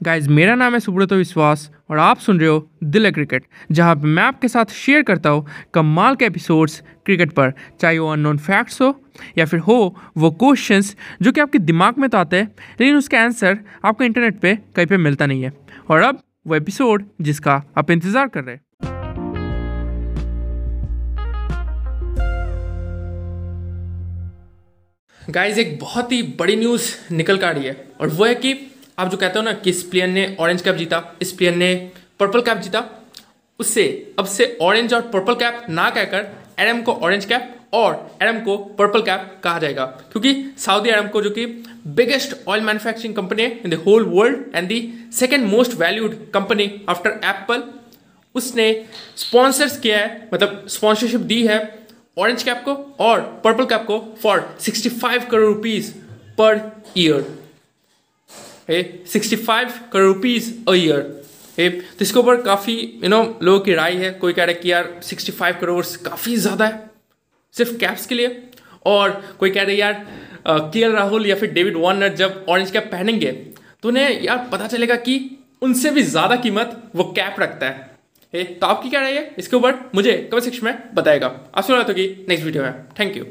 Guys मेरा नाम है सुब्रत विश्वास और आप सुन रहे हो दिल क्रिकेट, जहाँ मैं आपके साथ शेयर करता हूँ कमाल के एपिसोड्स क्रिकेट पर। चाहे वो अननोन फैक्ट्स हो या फिर हो वो क्वेश्चंस जो कि आपके दिमाग में तो आते हैं, लेकिन उसका आंसर आपको इंटरनेट पे कहीं पे मिलता नहीं है। और अब वो एपिसोड जिसका आप इंतज़ार कर रहे हैं। गाइज़ एक बहुत ही बड़ी न्यूज़ निकल कर रही है और वो है कि आप जो कहते हो ना कि इस प्लेयर ने ऑरेंज कैप जीता, इस प्लेयर ने पर्पल कैप जीता, उससे, अब से ऑरेंज और पर्पल कैप ना कहकर एरम को ऑरेंज कैप और एडम को पर्पल कैप कहा जाएगा। क्योंकि सऊदी अरब को जो कि बिगेस्ट ऑयल मैन्युफैक्चरिंग कंपनी है in the whole world and the second most valued company after Apple उसने स्पॉन्सर्स किया है मतलब स्पॉन्सरशिप दी है ऑरेंज कैप को और पर्पल कैप को for 65 crore rupees per year sixty five crore rupees a year तो इसके ऊपर काफ़ी यू नो लोगों की राय है। कोई कह रहा है कि यार सिक्सटी फाइव करोड़ काफ़ी ज़्यादा है सिर्फ़ कैप्स के लिए। और कोई कह रहे हैं यार के राहुल या फिर डेविड वार्नर जब ऑरेंज कैप पहनेंगे तो उन्हें यार पता चलेगा कि उनसे भी ज़्यादा कीमत वो कैप रखता है ए, तो आपकी क्या राय है? इसके ऊपर मुझे कमेंट सेक्शन में बताएगा। आप सुना तो कि नेक्स्ट वीडियो में। Thank you